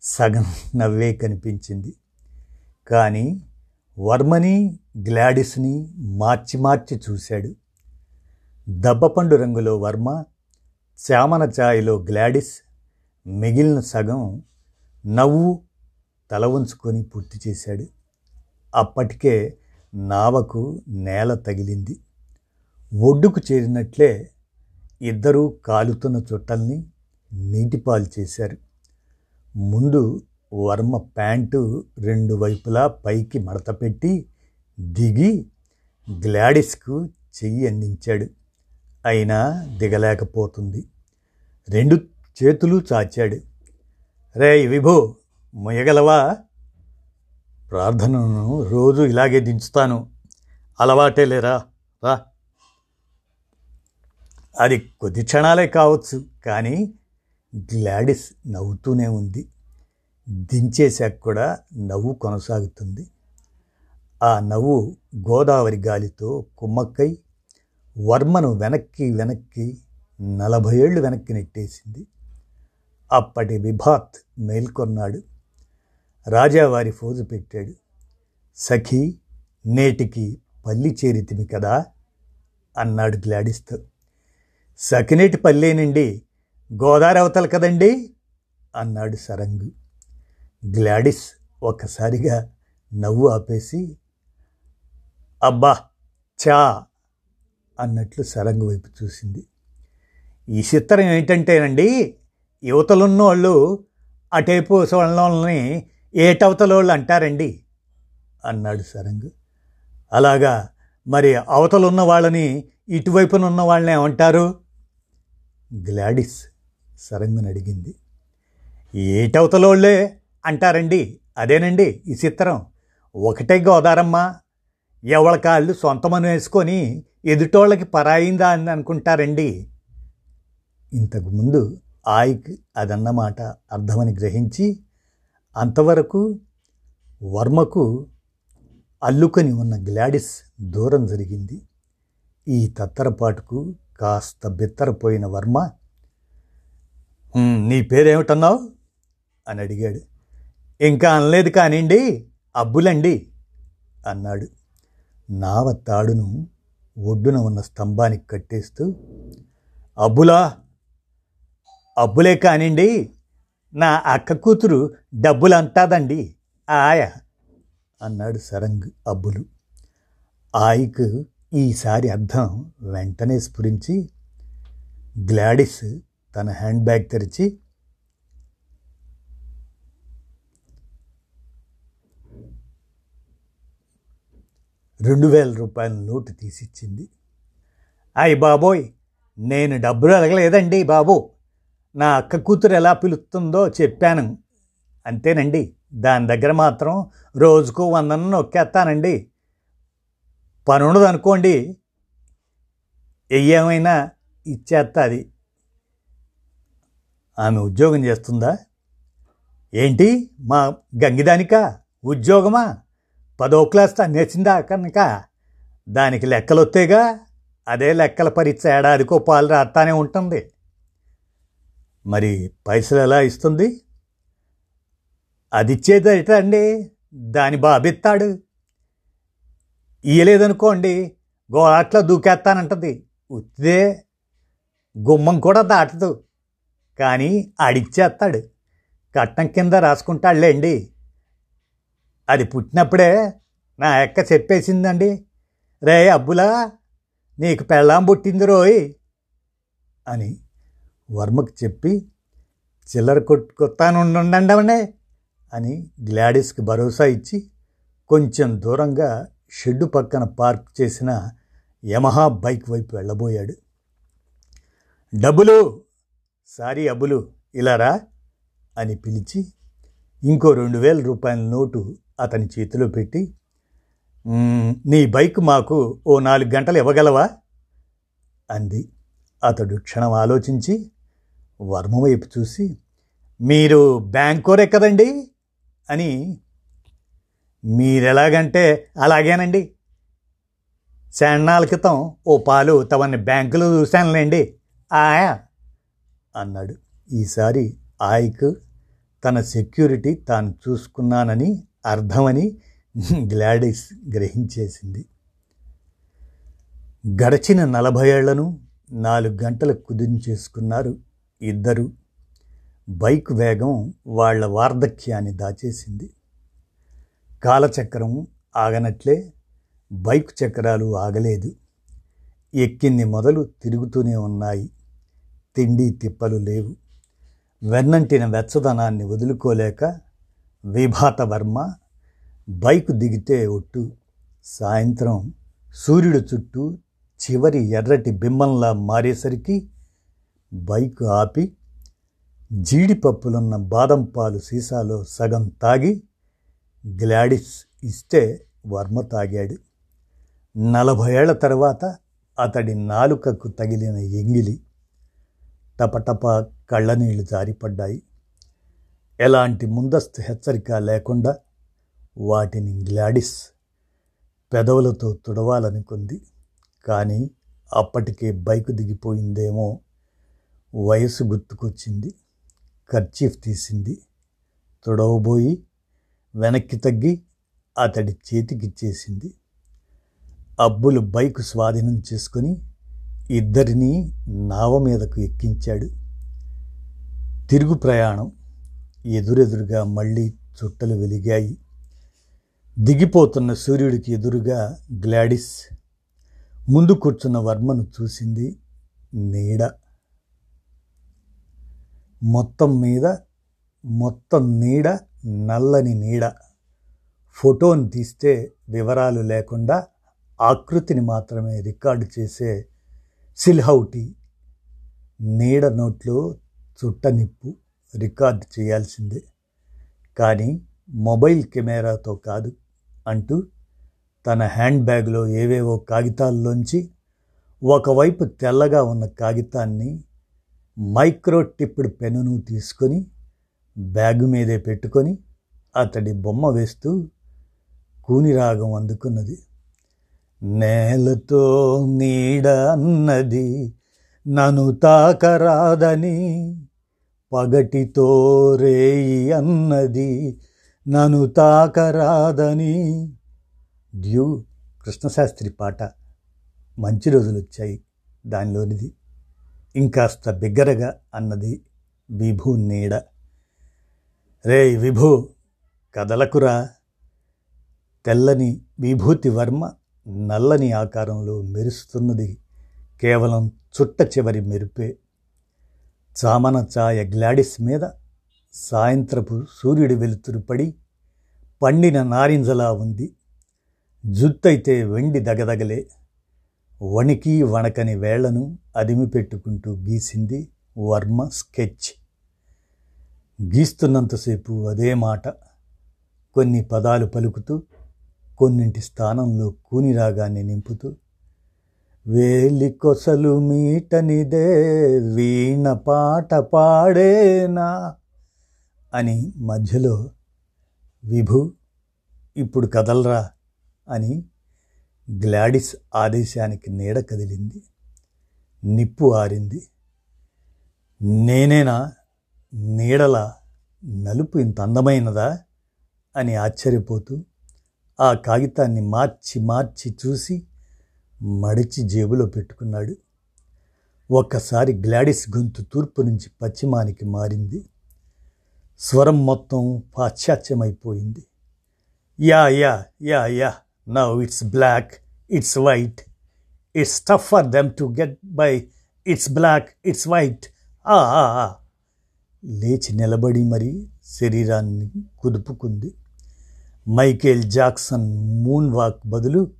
సగం నవ్వే కనిపించింది. కానీ వర్మని గ్లాడిస్ని మార్చి మార్చి చూశాడు. దబ్బపండు రంగులో వర్మ చామన ఛాయలో గ్లాడిస్ మిగిలిన సగం నవ్వు తల ఉంచుకొని పూర్తి చేశాడు. అప్పటికే నావకు నేల తగిలింది. ఒడ్డుకు చేరినట్లే ఇద్దరూ కాలుతున్న చుట్టల్ని నీటిపాలు చేశారు. ముందు వర్మ ప్యాంటు రెండు వైపులా పైకి మడతపెట్టి దిగి గ్లాడిస్కు చెయ్యి అందించాడు. అయినా దిగలేకపోతుంది. రెండు చేతులు చాచాడు. రే విభో ముయగలవా ప్రార్థనను రోజు ఇలాగే దించుతాను. అలవాటే లేరా? రా. అది కొద్ది క్షణాలే కావచ్చు కానీ గ్లాడిస్ నవ్వుతూనే ఉంది. దించేశాక కూడా నవ్వు కొనసాగుతుంది. ఆ నవ్వు గోదావరి గాలితో కుమ్మక్కై వర్మను వెనక్కి వెనక్కి నలభై ఏళ్ళు వెనక్కి నెట్టేసింది. అప్పటి విభాత్ మేల్కొన్నాడు. రాజావారి ఫోజు పెట్టాడు. సఖీ నేటికి పల్లి చేరితిమి కదా అన్నాడు గ్లాడిస్తో. సకినేటి పల్లేనండి గోదావరి అవతల కదండి అన్నాడు సరంగు. గ్లాడిస్ ఒక్కసారిగా నవ్వు ఆపేసి అబ్బా చా అన్నట్లు సరంగు వైపు చూసింది. ఈ చిత్రం ఏంటంటేనండి యువతలున్నోళ్ళు అటైపు వాళ్ళని ఏటవతల వాళ్ళు అంటారండి అన్నాడు సరంగు. అలాగా మరి అవతలున్న వాళ్ళని ఇటువైపున ఉన్న వాళ్ళని ఏమంటారు? గ్లాడిస్ సరంగుని అడిగింది. ఏటవతలోళ్ళే అంటారండి అదేనండి ఈ చిత్రం. ఒకటే గోదారమ్మ ఎవళ్ళ కాళ్ళు సొంతమని వేసుకొని ఎదుటోళ్ళకి పరాయిందా అని అనుకుంటారండి. ఇంతకుముందు ఆయక్ అదన్నమాట అర్థమని గ్రహించి అంతవరకు వర్మకు అల్లుకొని ఉన్న గ్లాడిస్ దూరం జరిగింది. ఈ తత్తరపాటుకు కాస్త బిత్తరపోయిన వర్మ నీ పేరేమిటన్నావు? అని అడిగాడు. ఇంకా అనలేదు కానివ్వండి అబ్బులండి అన్నాడు. నావ తాడును ఒడ్డున ఉన్న స్తంభానికి కట్టేస్తూ అబ్బులా! అబ్బులే కానివ్వండి నా అక్క కూతురు డబ్బులు అంటాదండి ఆయ అన్నాడు సరంగ్ అబ్బులు. ఆయకు ఈసారి అర్థం వెంటనే స్ఫురించి గ్లాడిస్ తన హ్యాండ్ బ్యాగ్ తెరిచి రెండు వేల రూపాయల నోటు తీసిచ్చింది. అయ్యి బాబోయ్ నేను డబ్బులు అడగలేదండి బాబు. నా అక్క కూతురు ఎలా పిలుస్తుందో చెప్పాను. అంతేనండి దాని దగ్గర మాత్రం రోజుకు వందన నొక్కేస్తానండి. పని ఉండదు అనుకోండి ఏమైనా ఇచ్చేస్తా అది ఆమె ఉద్యోగం చేస్తుందా? ఏంటి మా గంగిదానిక? ఉద్యోగమా? పదో క్లాస్ తన్నేసిందా కనుక దానికి లెక్కలొత్తేగా అదే లెక్కల పరీక్ష ఏడాదికో పాలు రాస్తానే ఉంటుంది. మరి పైసలు ఎలా ఇస్తుంది? అది ఇచ్చేదట అండి దాని బాబిస్తాడు ఇయ్యలేదనుకోండి గోళాట్లో దూకేస్తానంటది ఉత్తిదే గుమ్మం కూడా దాటదు. కానీ ఆడిచ్చేస్తాడు కట్నం కింద రాసుకుంటాడులేండి అది పుట్టినప్పుడే నా ఎక్క చెప్పేసిందండి రే అబ్బులా నీకు పెళ్ళాం పుట్టింది రోయ్ అని వర్మకు చెప్పి చిల్లర కొట్టుకొత్తానుండండి అని గ్లాడిస్కి భరోసా ఇచ్చి కొంచెం దూరంగా షెడ్డు పక్కన పార్క్ చేసిన యమహా బైక్ వైపు వెళ్ళబోయాడు. డబ్బులు సారీ అబ్బులు ఇలారా? అని పిలిచి ఇంకో రెండు వేల రూపాయల నోటు అతని చేతిలో పెట్టి నీ బైక్ మాకు ఓ నాలుగు గంటలు ఇవ్వగలవా? అంది. అతడు క్షణం ఆలోచించి వర్మ వైపు చూసి మీరు బ్యాంకోరే కదండి? అని మీరెలాగంటే అలాగేనండి. శాన్నాల క్రితం ఓ పాలు తమని బ్యాంకులో చూశానులేండి. ఆయా అన్నాడు. ఈసారి ఆయకు తన సెక్యూరిటీ తాను చూసుకున్నానని అర్థమని గ్లాడిస్ గ్రహించేసింది. గడచిన నలభై ఏళ్ళను నాలుగు గంటలు కుదించేసుకున్నారు ఇద్దరు. బైక్ వేగం వాళ్ళ వార్ధక్యాన్ని దాచేసింది. కాలచక్రం ఆగనట్లే బైక్ చక్రాలు ఆగలేదు. ఎక్కింది మొదలు తిరుగుతూనే ఉన్నాయి. తిండి తిప్పలు లేవు. వెన్నంటిన వెచ్చదనాన్ని వదులుకోలేక విభాత వర్మ బైకు దిగితే ఒట్టు. సాయంత్రం సూర్యుడు చుట్టూ చివరి ఎర్రటి బింబంలా మారేసరికి బైకు ఆపి జీడిపప్పులున్న బాదం పాలు సీసాలో సగం తాగి గ్లాడిస్ ఇస్తే వర్మ తాగాడు. నలభై ఏళ్ళ తర్వాత అతడి నాలుకకు తగిలిన ఎంగిలి టపటప కళ్ళనీళ్ళు జారిపడ్డాయి. ఎలాంటి ముందస్తు హెచ్చరిక లేకుండా వాటిని గ్లాడిస్ పెదవులతో తుడవాలనుకుంది. కానీ అప్పటికే బైకు దిగిపోయిందేమో వయసు గుర్తుకొచ్చింది. కర్చీఫ్ తీసింది. తుడవబోయి వెనక్కి తగ్గి అతడి చేతికిచ్చేసింది. అబ్బులు బైకు స్వాధీనం చేసుకొని ఇద్దరినీ నావ మీదకు ఎక్కించాడు. తిరుగు ప్రయాణం ఎదురెదురుగా మళ్ళీ చుట్టలు వెలిగాయి. దిగిపోతున్న సూర్యుడికి ఎదురుగా గ్లాడిస్. ముందు కూర్చున్న వర్మను చూసింది నీడ. మొత్తం మీద మొత్తం నీడ నల్లని నీడ. ఫోటోని తీస్తే వివరాలు లేకుండా ఆకృతిని మాత్రమే రికార్డు చేసే సిల్హౌటి నీడ నోట్లో చుట్టనిప్పు రికార్డు చేయాల్సిందే. కానీ మొబైల్ కెమెరాతో కాదు అంటూ తన హ్యాండ్ బ్యాగ్లో ఏవేవో కాగితాల్లోంచి ఒకవైపు తెల్లగా ఉన్న కాగితాన్ని మైక్రో టిప్డ్ పెన్నును తీసుకొని బ్యాగు మీదే పెట్టుకొని అతడి బొమ్మ వేస్తూ కూనిరాగం అందుకున్నది. నేలతో నీడ అన్నది నన్ను తాకరాదని పగటితో రేయి అన్నది నను తాకరాదని. డ్యూ కృష్ణశాస్త్రి పాట మంచి రోజులు వచ్చాయి దానిలోనిది. ఇంకాస్త బిగ్గరగా అన్నది విభూ నీడ. రే విభూ కదలకురా. తెల్లని విభూతి వర్మ నల్లని ఆకారంలో మెరుస్తున్నది. కేవలం చుట్ట చివరి మెరుపే చామన ఛాయ గ్లాడిస్ మీద సాయంత్రపు సూర్యుడి వెలుతురు పడి పండిన నారింజలా ఉంది. జుత్తైతే వెండి దగదగలే. వణికి వణకని వేళ్ళను అదిమి పెట్టుకుంటూ గీసింది వర్మ స్కెచ్. గీస్తున్నంతసేపు అదే మాట. కొన్ని పదాలు పలుకుతూ కొన్నింటి స్థానంలో కూని రాగాన్ని నింపుతూ వేలి కొసలు మీటనిదే వీణ పాట పాడేనా? అని మధ్యలో విభు ఇప్పుడు కదలరా? అని గ్లాడిస్ ఆదేశానికి నీడ కదిలింది. నిప్పు ఆరింది. నేనేనా? నీడల నలుపు ఇంత అందమైనదా? అని ఆశ్చర్యపోతూ ఆ కాగితాన్ని మార్చి మార్చి చూసి మడిచి జేబులో పెట్టుకున్నాడు. ఒక్కసారి గ్లాడిస్ గొంతు తూర్పు నుంచి పశ్చిమానికి మారింది. స్వరం మొత్తం పాశ్చాత్యమైపోయింది. Yeah yeah yeah yeah now it's black it's white. It's tough for them to get by it's black it's white. ఆ. లేచి నిలబడి మరి శరీరాన్ని కుదుపుకుంది. మైకేల్ జాక్సన్ మూన్ వాక్ బదులు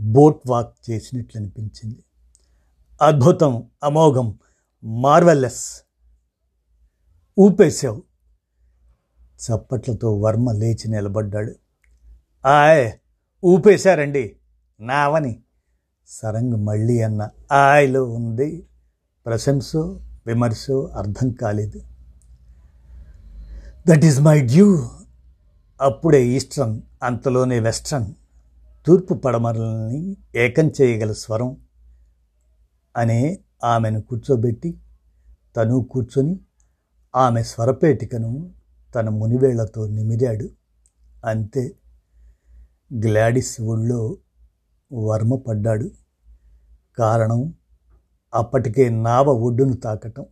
బోట్ వాక్ చేసినట్లు అనిపించింది. అద్భుతం అమోఘం మార్వెల్లెస్. ఊపేశావు. చప్పట్లతో వర్మ లేచి నిలబడ్డాడు. ఆయ్ ఊపేశారండి. నావని. సరంగ్ మళ్ళీ అన్న ఆయలో ఉంది. ప్రశంసో విమర్శో అర్థం కాలేదు. That is my due. అప్పుడే ఈస్టర్న్ అంతలోనే వెస్ట్రన్. తూర్పు పడమరల్ని ఏకం చేయగల స్వరం అనే ఆమెను కూర్చోబెట్టి తను కూర్చొని ఆమె స్వరపేటికను తన మునివేళ్ళతో నిమిరాడు. అంతే గ్లాడిస్ ఒళ్ళో వర్మ పడ్డాడు. కారణం అప్పటికే నావ ఒడ్డును తాకటం.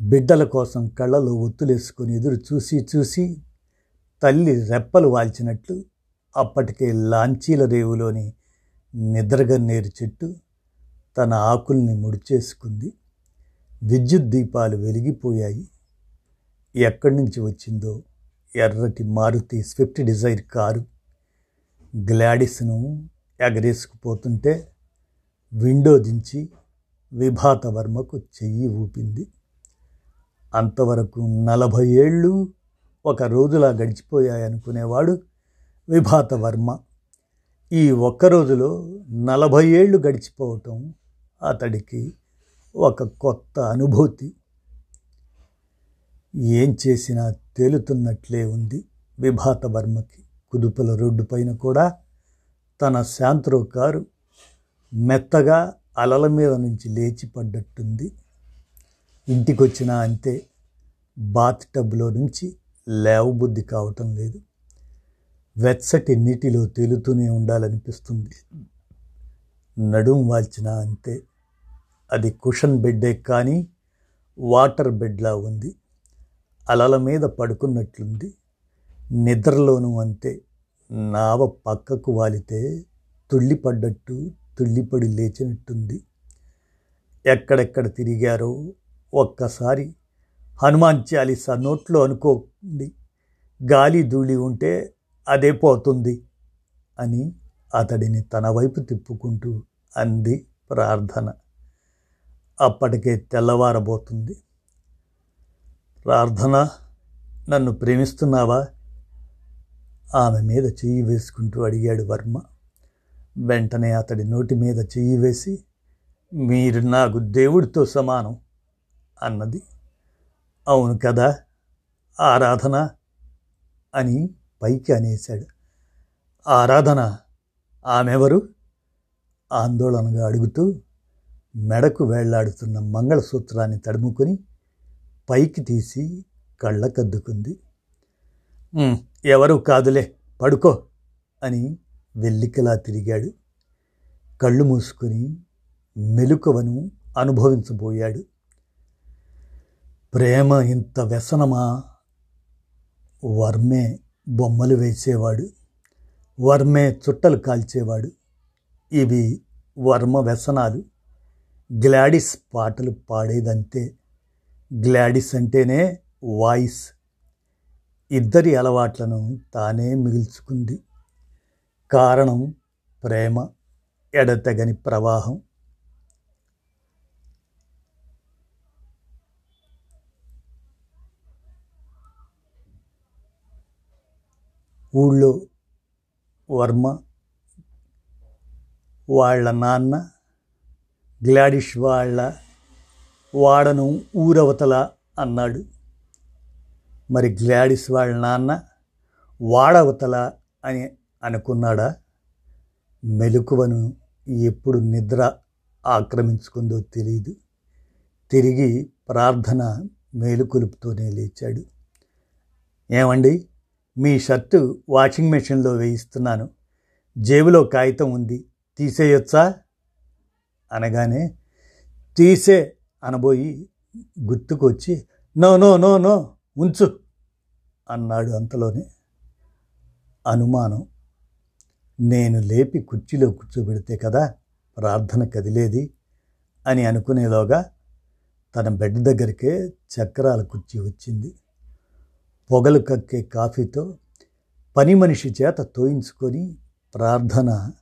బిడ్డల కోసం కళ్ళలో ఒత్తులేసుకొని ఎదురు చూసి చూసి తల్లి రెప్పలు వాల్చినట్లు అప్పటికే లాంచీల రేవులోని నిద్రగన్నేరు చెట్టు తన ఆకుల్ని ముడిచేసుకుంది. విద్యుత్ దీపాలు వెలిగిపోయాయి. ఎక్కడి నుంచి వచ్చిందో ఎర్రటి Maruti Swift Dzire car. గ్లాడిస్ను ఎగరేసుకుపోతుంటే window దించి విభాత వర్మకు చెయ్యి ఊపింది. అంతవరకు నలభై ఏళ్ళు ఒక రోజులా గడిచిపోయాయనుకునేవాడు విభాత వర్మ ఈ ఒక్క రోజులో నలభై ఏళ్ళు గడిచిపోవటం అతడికి ఒక కొత్త అనుభూతి. ఏం చేసినా తేలుతున్నట్లే ఉంది విభాత వర్మకి కుదుపుల రోడ్డు పైన కూడా తన శాంత్రో కారు మెత్తగా అలల మీద నుంచి లేచి పడ్డట్టుంది. ఇంటికొచ్చినా అంతే బాత్ టబ్లో నుంచి లేవబుద్ధి కావటం లేదు. వెచ్చటి నీటిలో తేలుతూనే ఉండాలనిపిస్తుంది. నడుం వాల్చినా అంతే. అది కుషన్ బెడ్డే కానీ వాటర్ బెడ్లా ఉంది. అలల మీద పడుకున్నట్లుంది. నిద్రలోనూ అంతే. నావ పక్కకు వాలితే తుళ్ళిపడ్డట్టు తుళ్ళిపడి లేచినట్టుంది. ఎక్కడెక్కడ తిరిగారో ఒక్కసారి హనుమాన్ చాలీసా నోట్లో అనుకోండి. గాలి ధూళి ఉంటే అదే పోతుంది అని అతడిని తన వైపు తిప్పుకుంటూ అంది ప్రార్థన. అప్పటికే తెల్లవారబోతుంది. ప్రార్థన నన్ను ప్రేమిస్తున్నావా? ఆమె మీద చెయ్యి వేసుకుంటూ అడిగాడు వర్మ. వెంటనే అతడి నోటి మీద చెయ్యి వేసి మీరు నాకు దేవుడితో సమానం అన్నది. అవును కదా ఆరాధన అని పైకి అనేశాడు. ఆరాధన ఆమెవరు? ఆందోళనగా అడుగుతూ మెడకు వేళ్ళాడుతున్న మంగళసూత్రాన్ని తడుముకొని పైకి తీసి కళ్ళకద్దుకుంది. ఎవరు కాదులే పడుకో అని వెల్లికలా తిరిగాడు. కళ్ళు మూసుకొని మెలుకవను అనుభవించబోయాడు. ప్రేమ ఇంత వ్యసనమా? వర్మే బొమ్మలు వేసేవాడు వర్మే చుట్టలు కాల్చేవాడు. ఇవి వర్మ వ్యసనాలు. గ్లాడిస్ పాటలు పాడేదంతే. గ్లాడిస్ అంటేనే వాయిస్. ఇద్దరి అలవాట్లను తానే మిగుల్చుకుంది. కారణం ప్రేమ ఎడతెగని ప్రవాహం. ఊళ్ళో వర్మ వాళ్ళ నాన్న గ్లాడిష్ వాళ్ళ వాడను ఊరవతల అన్నాడు. మరి గ్లాడిస్ వాళ్ళ నాన్న వాడవతల అని అనుకున్నాడా? మెలకువను ఎప్పుడు నిద్ర ఆక్రమించుకుందో తెలియదు తిరిగి ప్రార్థన మేలుకొలుపుతూనే లేచాడు. ఏమండి? మీ షర్టు వాషింగ్ మెషిన్లో వేయిస్తున్నాను. జేబులో కాగితం ఉంది. తీసేయొచ్చా? అనగానే తీసే అనబోయి గుర్తుకొచ్చి నో నో నో నో ఉంచు అన్నాడు అంతలోనే అనుమానం. నేను లేపి కుర్చీలో కూర్చోబెడితే కదా ప్రార్థన కదిలేది అని అనుకునేలోగా తన బెడ్ దగ్గరికే చక్రాల కుర్చీ వచ్చింది. పొగలు కక్కే కాఫీతో పని మనిషి చేత తోయించుకొని ప్రార్థన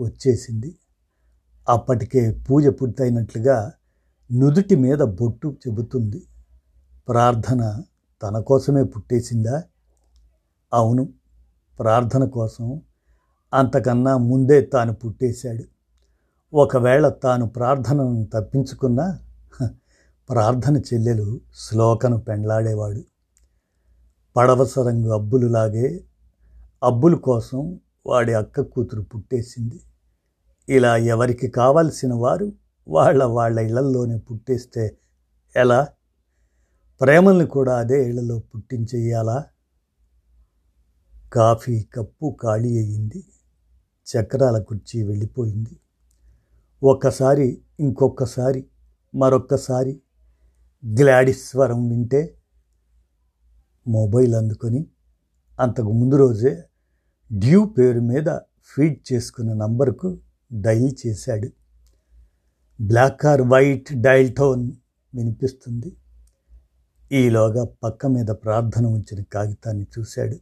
వచ్చేసింది. అప్పటికే పూజ పూర్తయినట్లుగా నుదుటి మీద బొట్టు చెబుతుంది. ప్రార్థన తన కోసమే పుట్టేసిందా? అవును ప్రార్థన కోసం అంతకన్నా ముందే తాను పుట్టేశాడు. ఒకవేళ తాను ప్రార్థనను తప్పించుకున్నా ప్రార్థన చెల్లెలు శ్లోకను పెండ్లాడేవాడు. పడవసరంగు అబ్బులులాగే అబ్బుల కోసం వాడి అక్క కూతురు పుట్టేసింది. ఇలా ఎవరికి కావలసిన వారు వాళ్ళ వాళ్ళ ఇళ్ళల్లోనే పుట్టేస్తే ఎలా? ప్రేమల్ని కూడా అదే ఇళ్ళలో పుట్టించేయాలా? కాఫీ కప్పు ఖాళీ అయ్యింది. చక్రాల కుర్చీ వెళ్ళిపోయింది. ఒక్కసారి ఇంకొకసారి మరొక్కసారి గ్లాడిస్వరం వింటే మొబైల్ అందుకొని అంతకు ముందు రోజే డ్యూ పేరు మీద ఫీడ్ చేసుకున్న నంబర్కు డైల్ చేశాడు. Black are white dial tone వినిపిస్తుంది. ఈలోగా పక్క మీద ప్రార్థన ఉంచిన కాగితాన్ని చూశాడు.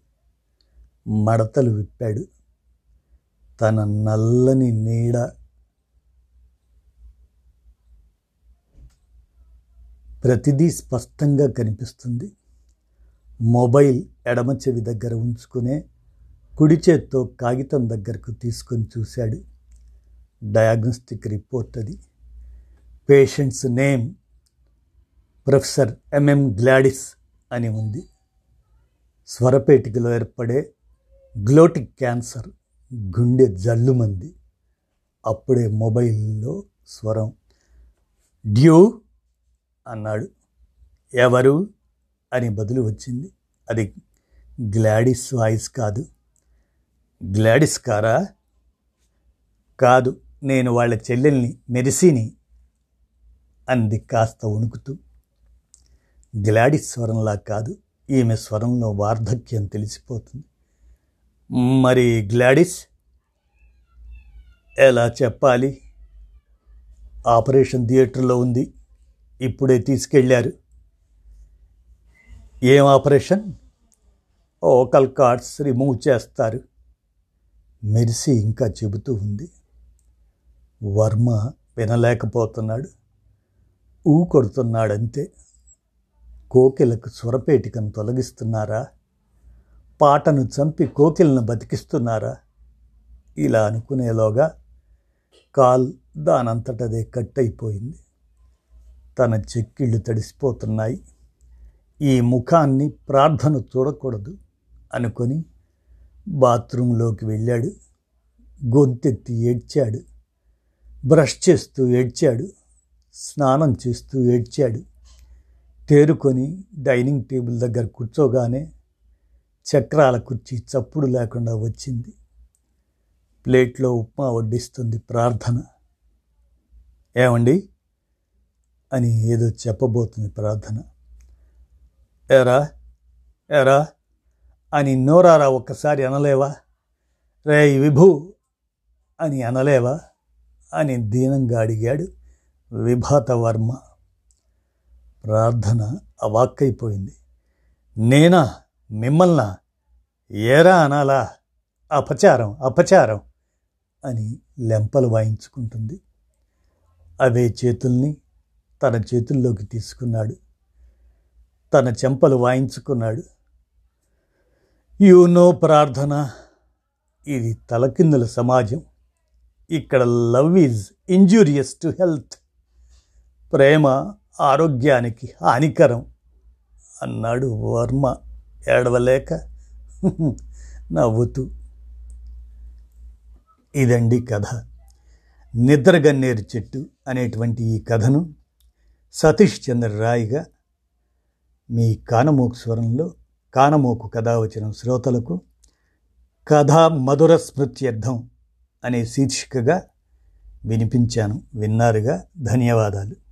మడతలు విప్పాడు. తన నల్లని నీడ ప్రతిదీ స్పష్టంగా కనిపిస్తుంది. మొబైల్ ఎడమ చెవి దగ్గర ఉంచుకునే కుడి చేత్తో కాగితం దగ్గరకు తీసుకొని చూశాడు. డయాగ్నోస్టిక్ రిపోర్ట్ అది. Patients name professor MM Gladys అని ఉంది. స్వరపేటికలో ఏర్పడే గ్లోటిక్ క్యాన్సర్ గుండె జల్లుమంది అప్పుడే మొబైల్లో స్వరం డ్యూ అన్నాడు. ఎవరు? అని బదులు వచ్చింది. అది గ్లాడిస్ వాయిస్ కాదు. గ్లాడిస్ కారా? కాదు. నేను వాళ్ళ చెల్లెల్ని మెరిసిని అంది కాస్త వణుకుతూ. గ్లాడిస్ స్వరంలా కాదు. ఈమె స్వరంలో వార్ధక్యం తెలిసిపోతుంది. మరి గ్లాడిస్? ఎలా చెప్పాలి? ఆపరేషన్ థియేటర్లో ఉంది. ఇప్పుడే తీసుకెళ్ళారు ఏం ఆపరేషన్? ఓకల్ కార్డ్స్ రిమూవ్ చేస్తారు. మెరిసి ఇంకా చెబుతూ ఉంది. వర్మ వినలేకపోతున్నాడు. ఊ కొడుతున్నాడంతే. కోకిలకు స్వరపేటికను తొలగిస్తున్నారా? పాటను చంపి కోకిలను బతికిస్తున్నారా? ఇలా అనుకునేలోగా కాల్ దానంతటదే కట్ అయిపోయింది తన చెక్కిళ్ళు తడిసిపోతున్నాయి. ఈ ముఖాన్ని ప్రార్థన చూడకూడదు అనుకొని బాత్రూంలోకి వెళ్ళాడు. గొంతెత్తి ఏడ్చాడు. బ్రష్ చేస్తూ ఏడ్చాడు. స్నానం చేస్తూ ఏడ్చాడు. తేరుకొని డైనింగ్ టేబుల్ దగ్గర కూర్చోగానే చక్రాల కుర్చీ చప్పుడు లేకుండా వచ్చింది. ప్లేట్లో ఉప్మా వడ్డిస్తుంది ప్రార్థన. ఏమండి? అని ఏదో చెప్పబోతుంది ప్రార్థన. ఎరా ఎరా అని నోరారా ఒక్కసారి అనలేవా? రే విభు అని అనలేవా? అని దీనంగా అడిగాడు విభాత వర్మ ప్రార్థన అవాక్కైపోయింది నేనా? మిమ్మల్నా? ఏరా అనాలా? అపచారం అపచారం అని లెంపలు వాయించుకుంటుంది. అవే చేతుల్ని తన చేతుల్లోకి తీసుకున్నాడు. తన చెంపలు వాయించుకున్నాడు. యూనో నో ప్రార్థన. ఇది తలకిందుల సమాజం. ఇక్కడ love is injurious to health. ప్రేమ ఆరోగ్యానికి హానికరం అన్నాడు వర్మ ఏడవలేక. నవ్వుతూ. ఇదండి కథ. నిద్రగన్నేరు చెట్టు అనేటువంటి ఈ కథను సతీష్ చంద్ర రాయ్గా మీ కానమోకు స్వరంలో కానమోకు కథావచనం శ్రోతలకు కథా మధుర స్మృత్యర్థం అనే శీర్షికగా వినిపించాను. విన్నారుగా? ధన్యవాదాలు.